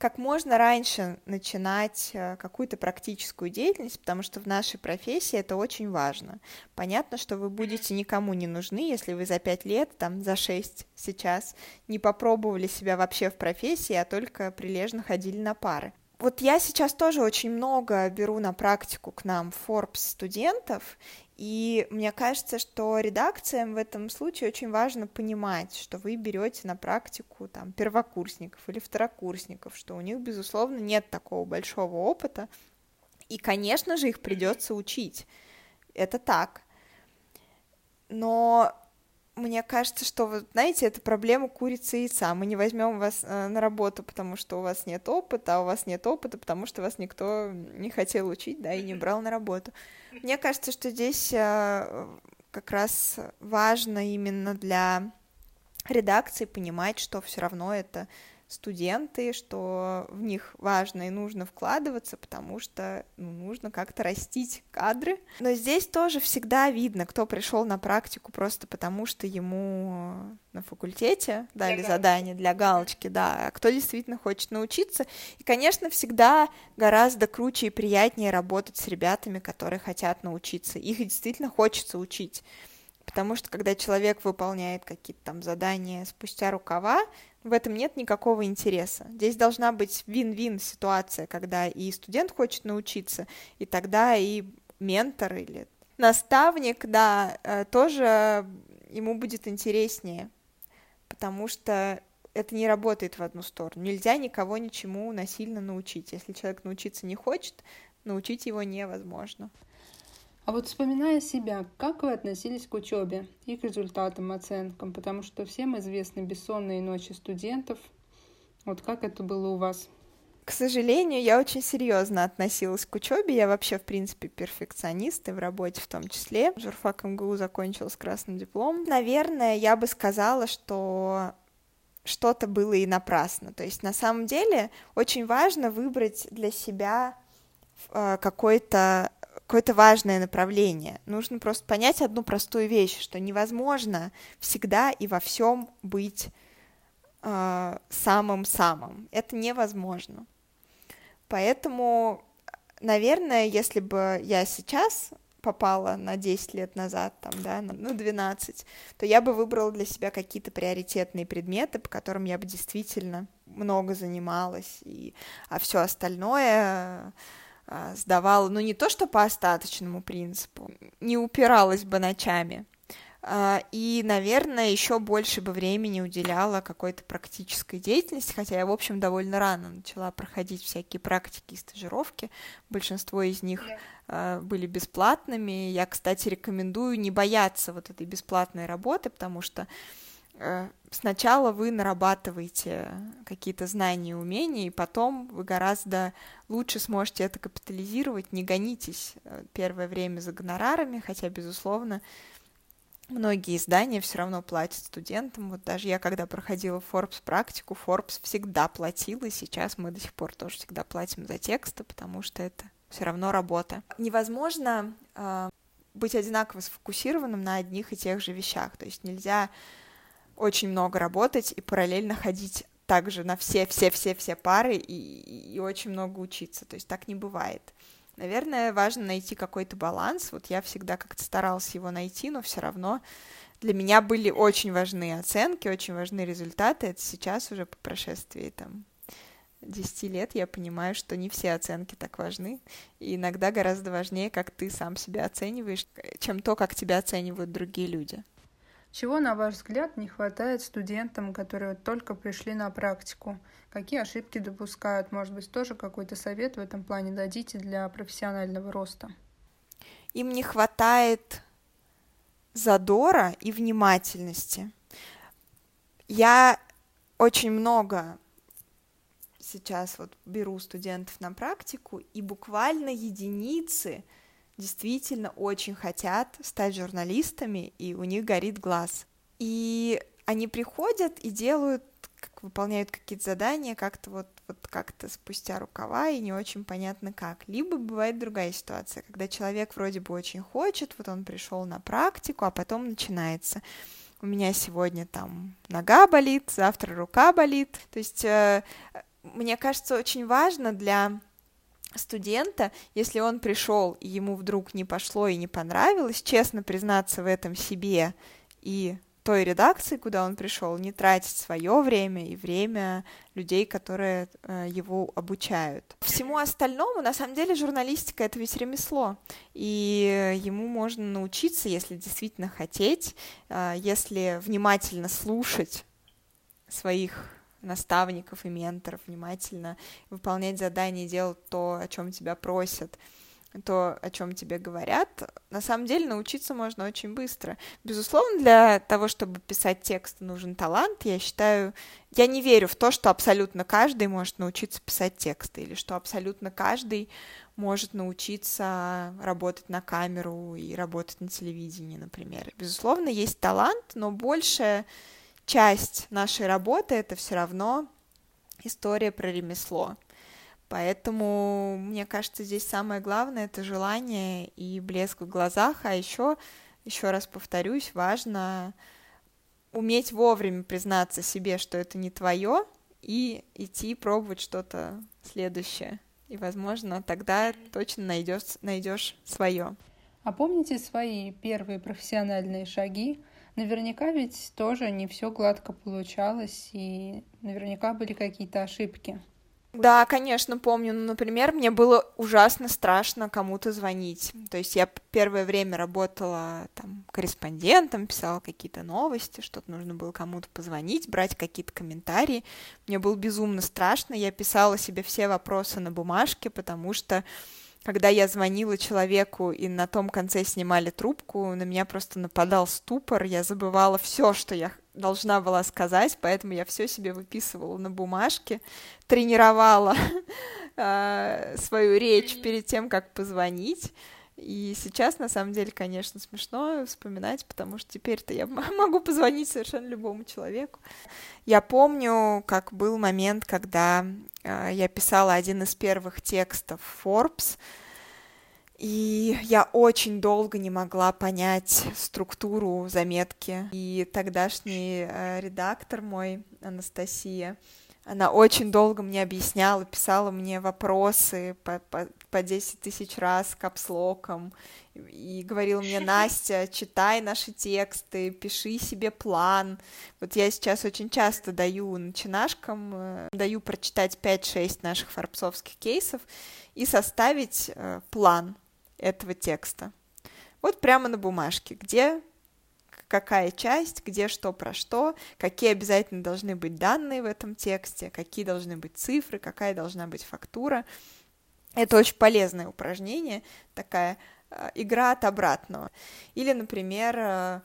как можно раньше начинать э, какую-то практическую деятельность, потому что в нашей профессии это очень важно. Понятно, что вы будете никому не нужны, если вы за пять лет, там, за шесть сейчас не попробовали себя вообще в профессии, а только прилежно ходили на пары. Вот я сейчас тоже очень много беру на практику к нам Forbes студентов, и мне кажется, что редакциям в этом случае очень важно понимать, что вы берете на практику там первокурсников или второкурсников, что у них, безусловно, нет такого большого опыта, и, конечно же, их придется учить. Это так. Но мне кажется, что, вот, знаете, это проблема курицы и яйца. Мы не возьмем вас э, на работу, потому что у вас нет опыта, а у вас нет опыта, потому что вас никто не хотел учить, да, и не брал на работу. Мне кажется, что здесь э, как раз важно именно для редакции понимать, что все равно это студенты, что в них важно и нужно вкладываться, потому что ну, нужно как-то растить кадры. Но здесь тоже всегда видно, кто пришел на практику просто потому, что ему на факультете дали для задание для галочки, да, а кто действительно хочет научиться. И, конечно, всегда гораздо круче и приятнее работать с ребятами, которые хотят научиться. Их действительно хочется учить. Потому что когда человек выполняет какие-то там задания спустя рукава, в этом нет никакого интереса. Здесь должна быть вин-вин ситуация, когда и студент хочет научиться, и тогда и ментор или наставник, да, э, тоже ему будет интереснее, потому что это не работает в одну сторону. Нельзя никого ничему насильно научить. Если человек научиться не хочет, научить его невозможно. А вот вспоминая себя, как вы относились к учебе и к результатам, оценкам? Потому что всем известны бессонные ночи студентов. Вот как это было у вас? К сожалению, я очень серьезно относилась к учебе. Я вообще, в принципе, перфекционист, и в работе в том числе. Журфак МГУ закончил с красным дипломом. Наверное, я бы сказала, что что-то было и напрасно. То есть, на самом деле, очень важно выбрать для себя э, какой-то какое-то важное направление. Нужно просто понять одну простую вещь, что невозможно всегда и во всем быть э, самым-самым. Это невозможно. Поэтому, наверное, если бы я сейчас попала на 10 лет назад, там, да, ну, 12, то я бы выбрала для себя какие-то приоритетные предметы, по которым я бы действительно много занималась, и, а все остальное сдавала, ну не то что по остаточному принципу, не упиралась бы ночами. А, и, наверное, еще больше бы времени уделяла какой-то практической деятельности, хотя я, в общем, довольно рано начала проходить всякие практики и стажировки. Большинство из них yeah. были бесплатными. Я, кстати, рекомендую не бояться вот этой бесплатной работы, потому что сначала вы нарабатываете какие-то знания и умения, и потом вы гораздо лучше сможете это капитализировать, не гонитесь э, первое время за гонорарами, хотя, безусловно, многие издания все равно платят студентам. Вот даже я, когда проходила Forbes практику, Forbes всегда платил, и сейчас мы до сих пор тоже всегда платим за тексты, потому что это все равно работа. Невозможно э, быть одинаково сфокусированным на одних и тех же вещах. То есть нельзя очень много работать и параллельно ходить также на все-все-все-все пары и, и очень много учиться. То есть так не бывает. Наверное, важно найти какой-то баланс. Вот я всегда как-то старалась его найти, но все равно для меня были очень важны оценки, очень важны результаты. Это сейчас уже по прошествии там 10 лет я понимаю, что не все оценки так важны. И иногда гораздо важнее, как ты сам себя оцениваешь, чем то, как тебя оценивают другие люди. Чего, на ваш взгляд, не хватает студентам, которые только пришли на практику? Какие ошибки допускают? Может быть, тоже какой-то совет в этом плане дадите для профессионального роста? Им не хватает задора и внимательности. Я очень много сейчас вот беру студентов на практику, и буквально единицы действительно очень хотят стать журналистами, и у них горит глаз. И они приходят и делают, как выполняют какие-то задания, как-то вот, вот как-то спустя рукава, и не очень понятно как. Либо бывает другая ситуация, когда человек вроде бы очень хочет, вот он пришел на практику, а потом начинается у меня сегодня там нога болит, завтра рука болит. То есть э, мне кажется, очень важно для студента, если он пришел и ему вдруг не пошло и не понравилось, честно признаться в этом себе и той редакции, куда он пришел, не тратить свое время и время людей, которые э, его обучают. Всему остальному, на самом деле, журналистика это ведь ремесло, и ему можно научиться, если действительно хотеть, э, если внимательно слушать своих наставников и менторов, внимательно выполнять задания, делать то, о чем тебя просят, то, о чем тебе говорят, на самом деле научиться можно очень быстро. Безусловно, для того, чтобы писать текст, нужен талант. Я считаю, я не верю в то, что абсолютно каждый может научиться писать тексты, или что абсолютно каждый может научиться работать на камеру и работать на телевидении, например. Безусловно, есть талант, но больше часть нашей работы это все равно история про ремесло. Поэтому, мне кажется, здесь самое главное это желание и блеск в глазах, а еще, еще раз повторюсь, важно уметь вовремя признаться себе, что это не твое, и идти пробовать что-то следующее. И, возможно, тогда точно найдешь, найдешь свое. А помните свои первые профессиональные шаги? Наверняка ведь тоже не все гладко получалось, и наверняка были какие-то ошибки. Да, конечно, помню. Ну, например, мне было ужасно страшно кому-то звонить. То есть я первое время работала там корреспондентом, писала какие-то новости, что-то нужно было кому-то позвонить, брать какие-то комментарии. Мне было безумно страшно. Я писала себе все вопросы на бумажке, потому что когда я звонила человеку и на том конце снимали трубку, на меня просто нападал ступор, я забывала все, что я должна была сказать, поэтому я все себе выписывала на бумажке, тренировала а, [LAUGHS] свою речь перед тем, как позвонить. И сейчас, на самом деле, конечно, смешно вспоминать, потому что теперь-то я [LAUGHS] могу позвонить совершенно любому человеку. Я помню, как был момент, когда э, я писала один из первых текстов Forbes, и я очень долго не могла понять структуру заметки. И тогдашний э, редактор мой, Анастасия, она очень долго мне объясняла, писала мне вопросы по, по, по 10 тысяч раз капслоком и говорила мне, [LAUGHS] Настя, читай наши тексты, пиши себе план. Вот я сейчас очень часто даю начинашкам, э, даю прочитать 5-6 наших фарпсовских кейсов и составить э, план этого текста. Вот прямо на бумажке, где какая часть, где что про что, какие обязательно должны быть данные в этом тексте, какие должны быть цифры, какая должна быть фактура. Это очень полезное упражнение, такая э, игра от обратного. Или, например, э,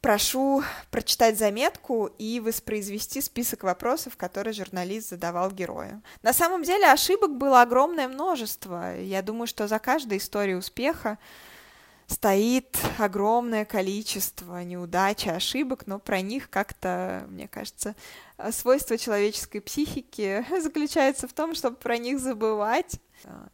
прошу прочитать заметку и воспроизвести список вопросов, которые журналист задавал герою. На самом деле ошибок было огромное множество. Я думаю, что за каждой историей успеха стоит огромное количество неудач и ошибок, но про них как-то, мне кажется, свойство человеческой психики [LAUGHS] заключается в том, чтобы про них забывать.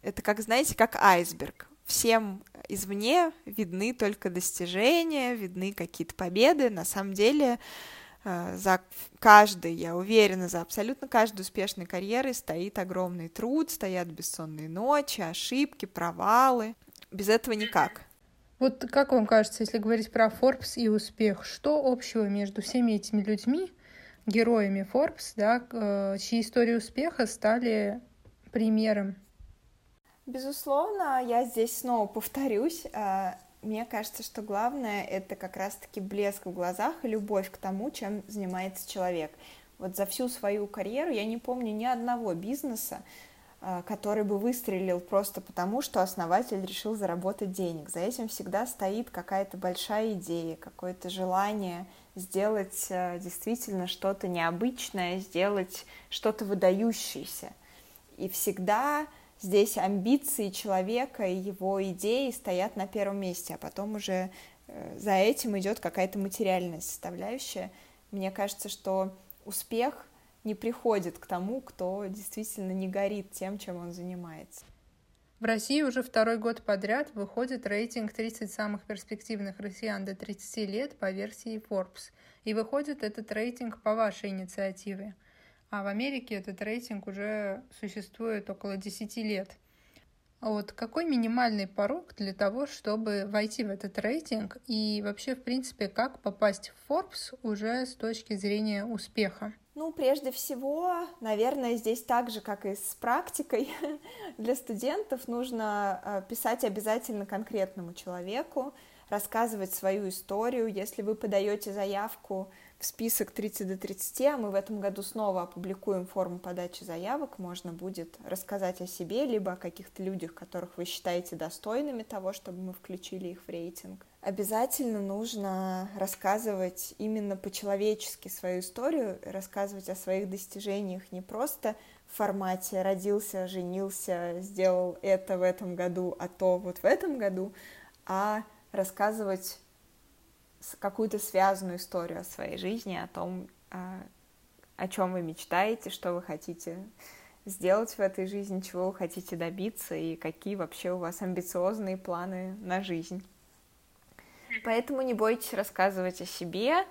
Это как, знаете, как айсберг. Всем извне видны только достижения, видны какие-то победы. На самом деле э, за каждой, я уверена, за абсолютно каждой успешной карьерой стоит огромный труд, стоят бессонные ночи, ошибки, провалы. Без этого никак. Вот как вам кажется, если говорить про Forbes и успех, что общего между всеми этими людьми, героями Forbes, да, э, чьи истории успеха стали примером Безусловно, я здесь снова повторюсь, э, Мне кажется, что главное это как раз-таки блеск в глазах и любовь к тому, чем занимается человек. Вот за всю свою карьеру я не помню ни одного бизнеса, а, который бы выстрелил просто потому, что основатель решил заработать денег. За этим всегда стоит какая-то большая идея, какое-то желание сделать а, действительно что-то необычное, сделать что-то выдающееся. И всегда здесь амбиции человека и его идеи стоят на первом месте, а потом уже э, за этим идет какая-то материальная составляющая. Мне кажется, что успех не приходит к тому, кто действительно не горит тем, чем он занимается. В России уже второй год подряд выходит рейтинг 30 самых перспективных россиян до 30 лет по версии Forbes. И выходит этот рейтинг по вашей инициативе. А в Америке этот рейтинг уже существует около 10 лет. Вот какой минимальный порог для того, чтобы войти в этот рейтинг и вообще, в принципе, как попасть в Forbes уже с точки зрения успеха? Ну, прежде всего, наверное, здесь так же, как и с практикой, [LAUGHS] для студентов нужно э, писать обязательно конкретному человеку, рассказывать свою историю. Если вы подаете заявку в список 30 до 30, а мы в этом году снова опубликуем форму подачи заявок, можно будет рассказать о себе, либо о каких-то людях, которых вы считаете достойными того, чтобы мы включили их в рейтинг. Обязательно нужно рассказывать именно по-человечески свою историю, рассказывать о своих достижениях не просто в формате «родился, женился, сделал это в этом году, а то вот в этом году», а рассказывать какую-то связанную историю о своей жизни, о том, а, о чем вы мечтаете, что вы хотите сделать в этой жизни, чего вы хотите добиться и какие вообще у вас амбициозные планы на жизнь. Поэтому не бойтесь рассказывать о себе,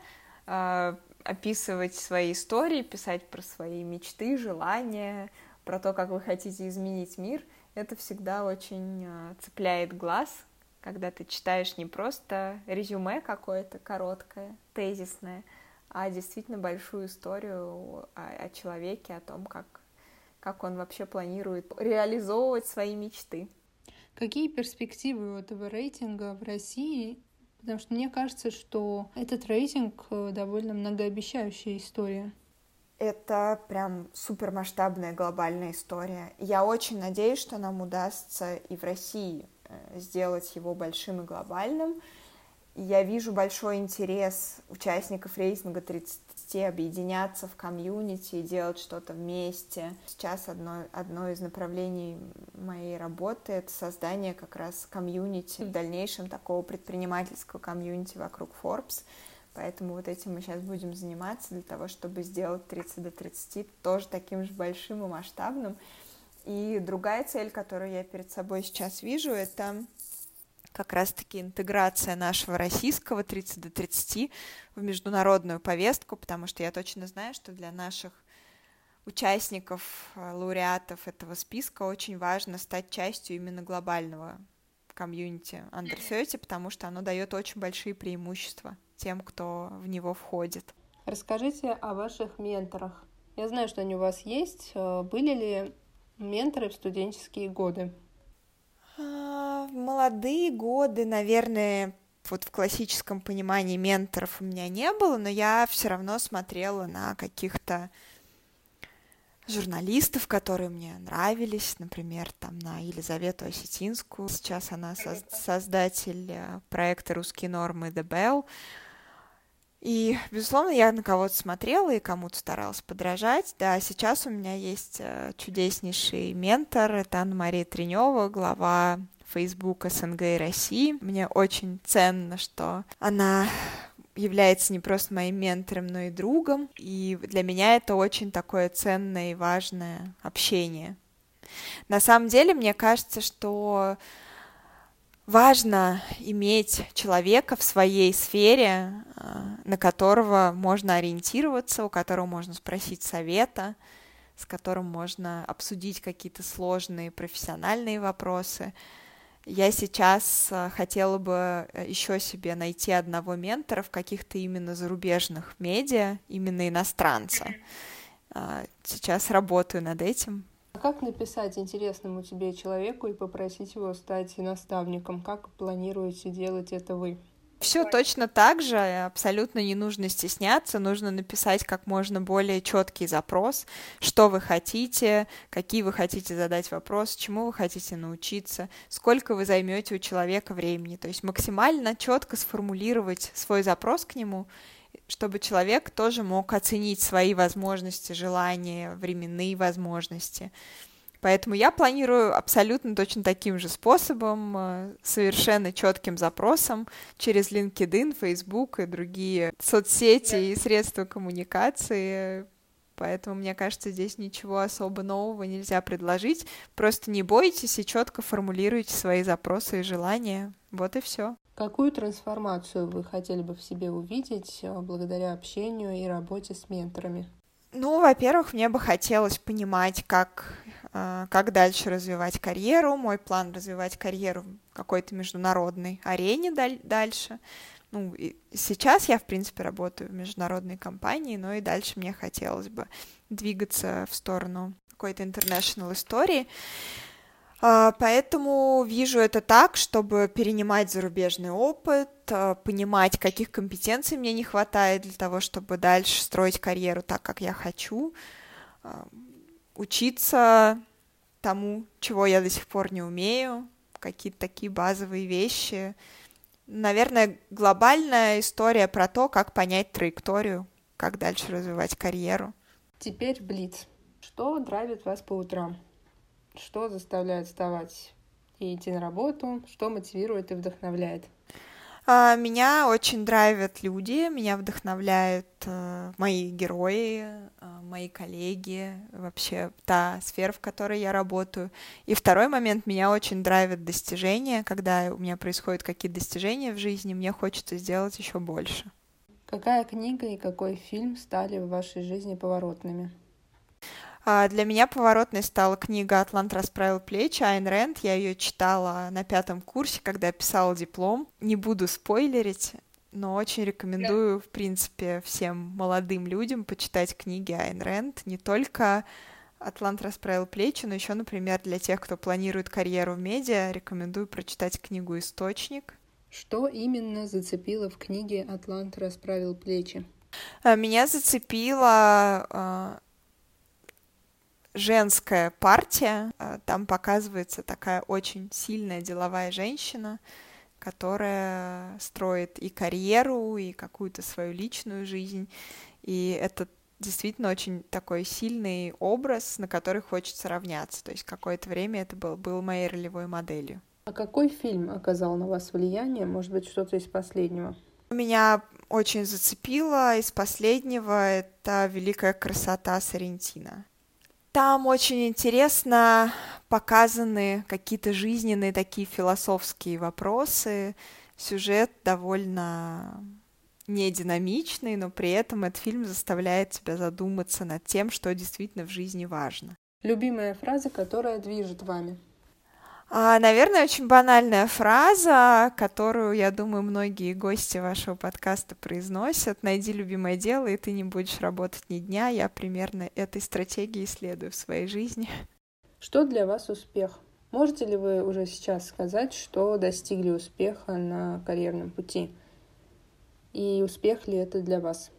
а, описывать свои истории, писать про свои мечты, желания, про то, как вы хотите изменить мир. Это всегда очень а, цепляет глаз, когда ты читаешь не просто резюме какое-то короткое, тезисное, а действительно большую историю о человеке, о том, как, как он вообще планирует реализовывать свои мечты. Какие перспективы у этого рейтинга в России? Потому что мне кажется, что этот рейтинг э, довольно многообещающая история. Это прям супермасштабная глобальная история. Я очень надеюсь, что нам удастся и в России Э, сделать его большим и глобальным. Я вижу большой интерес участников рейтинга 30 объединяться в комьюнити и делать что-то вместе. Сейчас одно, одно из направлений моей работы — это создание как раз комьюнити, в дальнейшем такого предпринимательского комьюнити вокруг Forbes. Поэтому вот этим мы сейчас будем заниматься для того, чтобы сделать 30 до 30 тоже таким же большим и масштабным. И другая цель, которую я перед собой сейчас вижу, это как раз-таки интеграция нашего российского 30 до 30 в международную повестку, потому что я точно знаю, что для наших участников, э, лауреатов этого списка очень важно стать частью именно глобального комьюнити Under 30, потому что оно дает очень большие преимущества тем, кто в него входит. Расскажите о ваших менторах. Я знаю, что они у вас есть. Э, были ли Менторы в студенческие годы. Молодые годы, наверное, вот в классическом понимании менторов у меня не было, но я все равно смотрела на каких-то журналистов, которые мне нравились, например, там на Елизавету Осетинскую. Сейчас она со- создатель э, проекта «Русские нормы» The Bell. И, безусловно, я на кого-то смотрела и кому-то старалась подражать. Да, сейчас у меня есть э, чудеснейший ментор, это Анна-Мария Тренева, глава Facebook СНГ и России. Мне очень ценно, что она является не просто моим ментором, но и другом. И для меня это очень такое ценное и важное общение. На самом деле, мне кажется, что важно иметь человека в своей сфере, а, на которого можно ориентироваться, у которого можно спросить совета, с которым можно обсудить какие-то сложные профессиональные вопросы. Я сейчас а, хотела бы э, еще себе найти одного ментора в каких-то именно зарубежных медиа, именно иностранца. А, сейчас работаю над этим, А как написать интересному тебе человеку и попросить его стать наставником? Как планируете делать это вы? Все точно так же, абсолютно не нужно стесняться, нужно написать как можно более четкий запрос, что вы хотите, какие вы хотите задать вопрос, чему вы хотите научиться, сколько вы займете у человека времени. То есть максимально четко сформулировать свой запрос к нему, чтобы человек тоже мог оценить свои возможности, желания, временные возможности. Поэтому я планирую абсолютно точно таким же способом, э, совершенно четким запросом через LinkedIn, Facebook и другие соцсети и средства коммуникации. Поэтому, мне кажется, здесь ничего особо нового нельзя предложить. Просто не бойтесь и четко формулируйте свои запросы и желания. Вот и все. Какую трансформацию вы хотели бы в себе увидеть э, благодаря общению и работе с менторами? Ну, во-первых, мне бы хотелось понимать, как, э, как дальше развивать карьеру. Мой план развивать карьеру в какой-то международной арене даль- дальше. Ну, сейчас я, в принципе, работаю в международной компании, но и дальше мне хотелось бы двигаться в сторону какой-то international истории. А, поэтому вижу это так, чтобы перенимать зарубежный опыт, а, понимать, каких компетенций мне не хватает для того, чтобы дальше строить карьеру так, как я хочу, а, учиться тому, чего я до сих пор не умею, какие-то такие базовые вещи. Наверное, глобальная история про то, как понять траекторию, как дальше развивать карьеру. Теперь Блиц. Что драйвит вас по утрам? Что заставляет вставать и идти на работу? Что мотивирует и вдохновляет? А, меня очень драйвят люди, меня вдохновляют э, мои герои, э, мои коллеги, вообще та сфера, в которой я работаю. И второй момент, меня очень драйвят достижения, когда у меня происходят какие-то достижения в жизни, мне хочется сделать еще больше. Какая книга и какой фильм стали в вашей жизни поворотными? А, для меня поворотной стала книга «Атлант расправил плечи» Айн Рэнд. Я ее читала на пятом курсе, когда писала диплом. Не буду спойлерить, но очень рекомендую, в принципе, всем молодым людям почитать книги Айн Рэнд. Не только «Атлант расправил плечи», но еще, например, для тех, кто планирует карьеру в медиа, рекомендую прочитать книгу «Источник». Что именно зацепило в книге «Атлант расправил плечи»? А, меня зацепило а, женская партия. А, там показывается такая очень сильная деловая женщина, которая строит и карьеру, и какую-то свою личную жизнь. И это действительно очень такой сильный образ, на который хочется равняться. То есть какое-то время это был, был моей ролевой моделью. А какой фильм оказал на вас влияние? Может быть, что-то из последнего? Меня очень зацепило из последнего это «Великая красота Сарентина». Там очень интересно показаны какие-то жизненные такие философские вопросы. Сюжет довольно не динамичный, но при этом этот фильм заставляет тебя задуматься над тем, что действительно в жизни важно. Любимая фраза, которая движет вами? А, наверное, очень банальная фраза, которую, я думаю, многие гости вашего подкаста произносят. Найди любимое дело, и ты не будешь работать ни дня. Я примерно этой стратегии следую в своей жизни. Что для вас успех? Можете ли вы уже сейчас сказать, что достигли успеха на карьерном пути? И успех ли это для вас?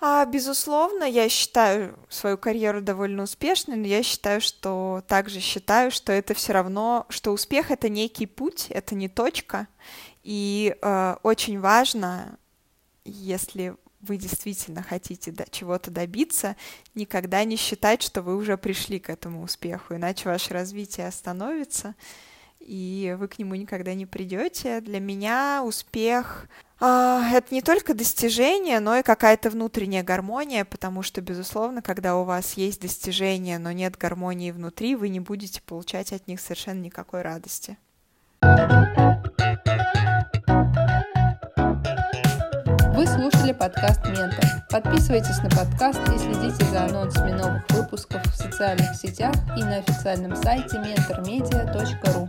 А, безусловно, я считаю свою карьеру довольно успешной, но я считаю, что также считаю, что это все равно, что успех это некий путь, это не точка. И э, очень важно, если вы действительно хотите до чего-то добиться, никогда не считать, что вы уже пришли к этому успеху, иначе ваше развитие остановится, и вы к нему никогда не придете. Для меня успех а, это не только достижение, но и какая-то внутренняя гармония, потому что, безусловно, когда у вас есть достижение, но нет гармонии внутри, вы не будете получать от них совершенно никакой радости. Вы слушали подкаст «Ментор». Подписывайтесь на подкаст и следите за анонсами новых выпусков в социальных сетях и на официальном сайте mentormedia.ru.